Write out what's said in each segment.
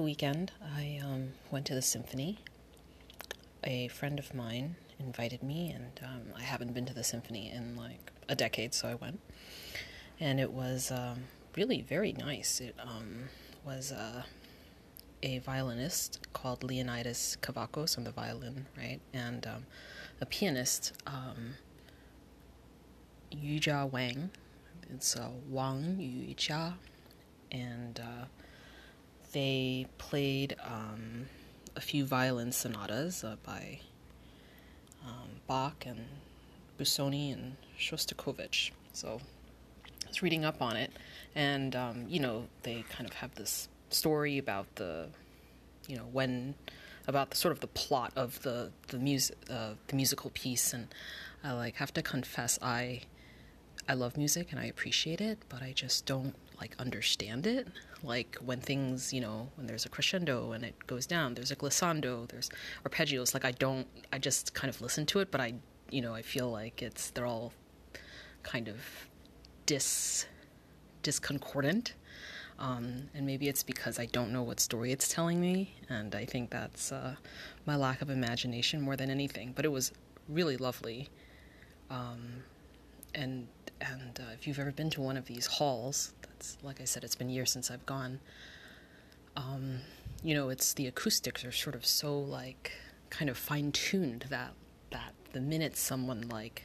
weekend, I um, went to the symphony. A friend of mine invited me, and um, I haven't been to the symphony in like a decade, so I went. And it was um, really very nice. It um, was uh, a violinist called Leonidas Kavakos on the violin, right? And um, a pianist, um, Yuja Wang. It's uh, Wang Yujia. And uh, they played um, a few violin sonatas uh, by um, Bach and Busoni and Shostakovich. So I was reading up on it, and um, you know they kind of have this story about the, you know, when about the sort of the plot of the the music uh, the musical piece, and I like have to confess I I love music and I appreciate it, but I just don't like understand it. Like when things, you know, when there's a crescendo and it goes down, there's a glissando, there's arpeggios. Like I don't, I just kind of listen to it, but I, you know, I feel like it's they're all kind of dis disconcordant. Um, and maybe it's because I don't know what story it's telling me, and I think that's uh, my lack of imagination more than anything. But it was really lovely, um, and and uh, if you've ever been to one of these halls, that's like I said, it's been years since I've gone. Um, you know, it's the acoustics are sort of so like kind of fine tuned that that the minute someone like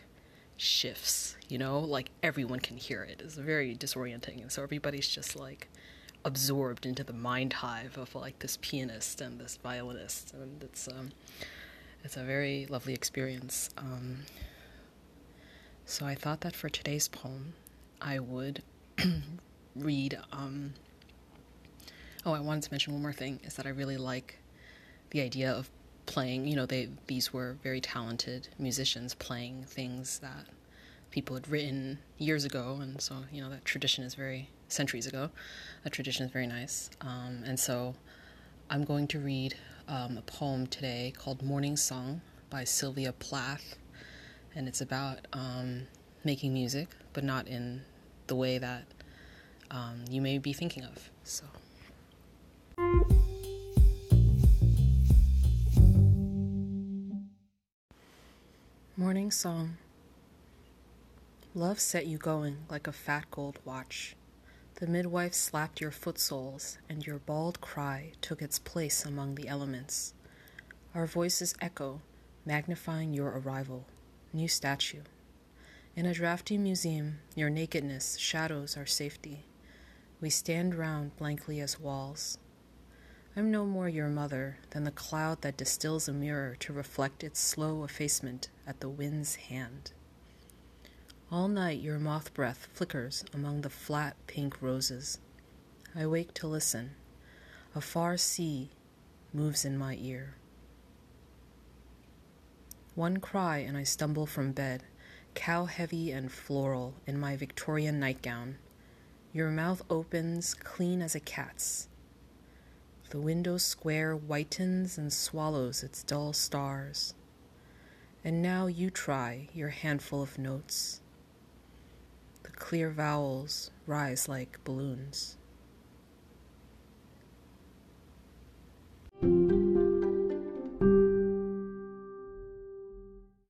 shifts, you know, like everyone can hear it. It's very disorienting, and so everybody's just like absorbed into the mind hive of like this pianist and this violinist, and it's um, it's a very lovely experience. Um, so I thought that for today's poem, I would read. Um, oh, I wanted to mention one more thing: is that I really like the idea of playing. You know, they these were very talented musicians playing things that people had written years ago, and so you know that tradition is very centuries ago. That tradition is very nice, um, and so I'm going to read um, a poem today called "Morning Song" by Sylvia Plath and it's about um, making music, but not in the way that um, you may be thinking of. So. Morning Song Love set you going like a fat gold watch. The midwife slapped your foot soles, and your bald cry took its place among the elements. Our voices echo, magnifying your arrival new statue. In a drafty museum, your nakedness shadows our safety. We stand round blankly as walls. I'm no more your mother than the cloud that distills a mirror to reflect its slow effacement at the wind's hand. All night your moth breath flickers among the flat pink roses. I wake to listen. A far sea moves in my ear. One cry, and I stumble from bed, cow heavy and floral in my Victorian nightgown. Your mouth opens clean as a cat's. The window square whitens and swallows its dull stars. And now you try your handful of notes. The clear vowels rise like balloons.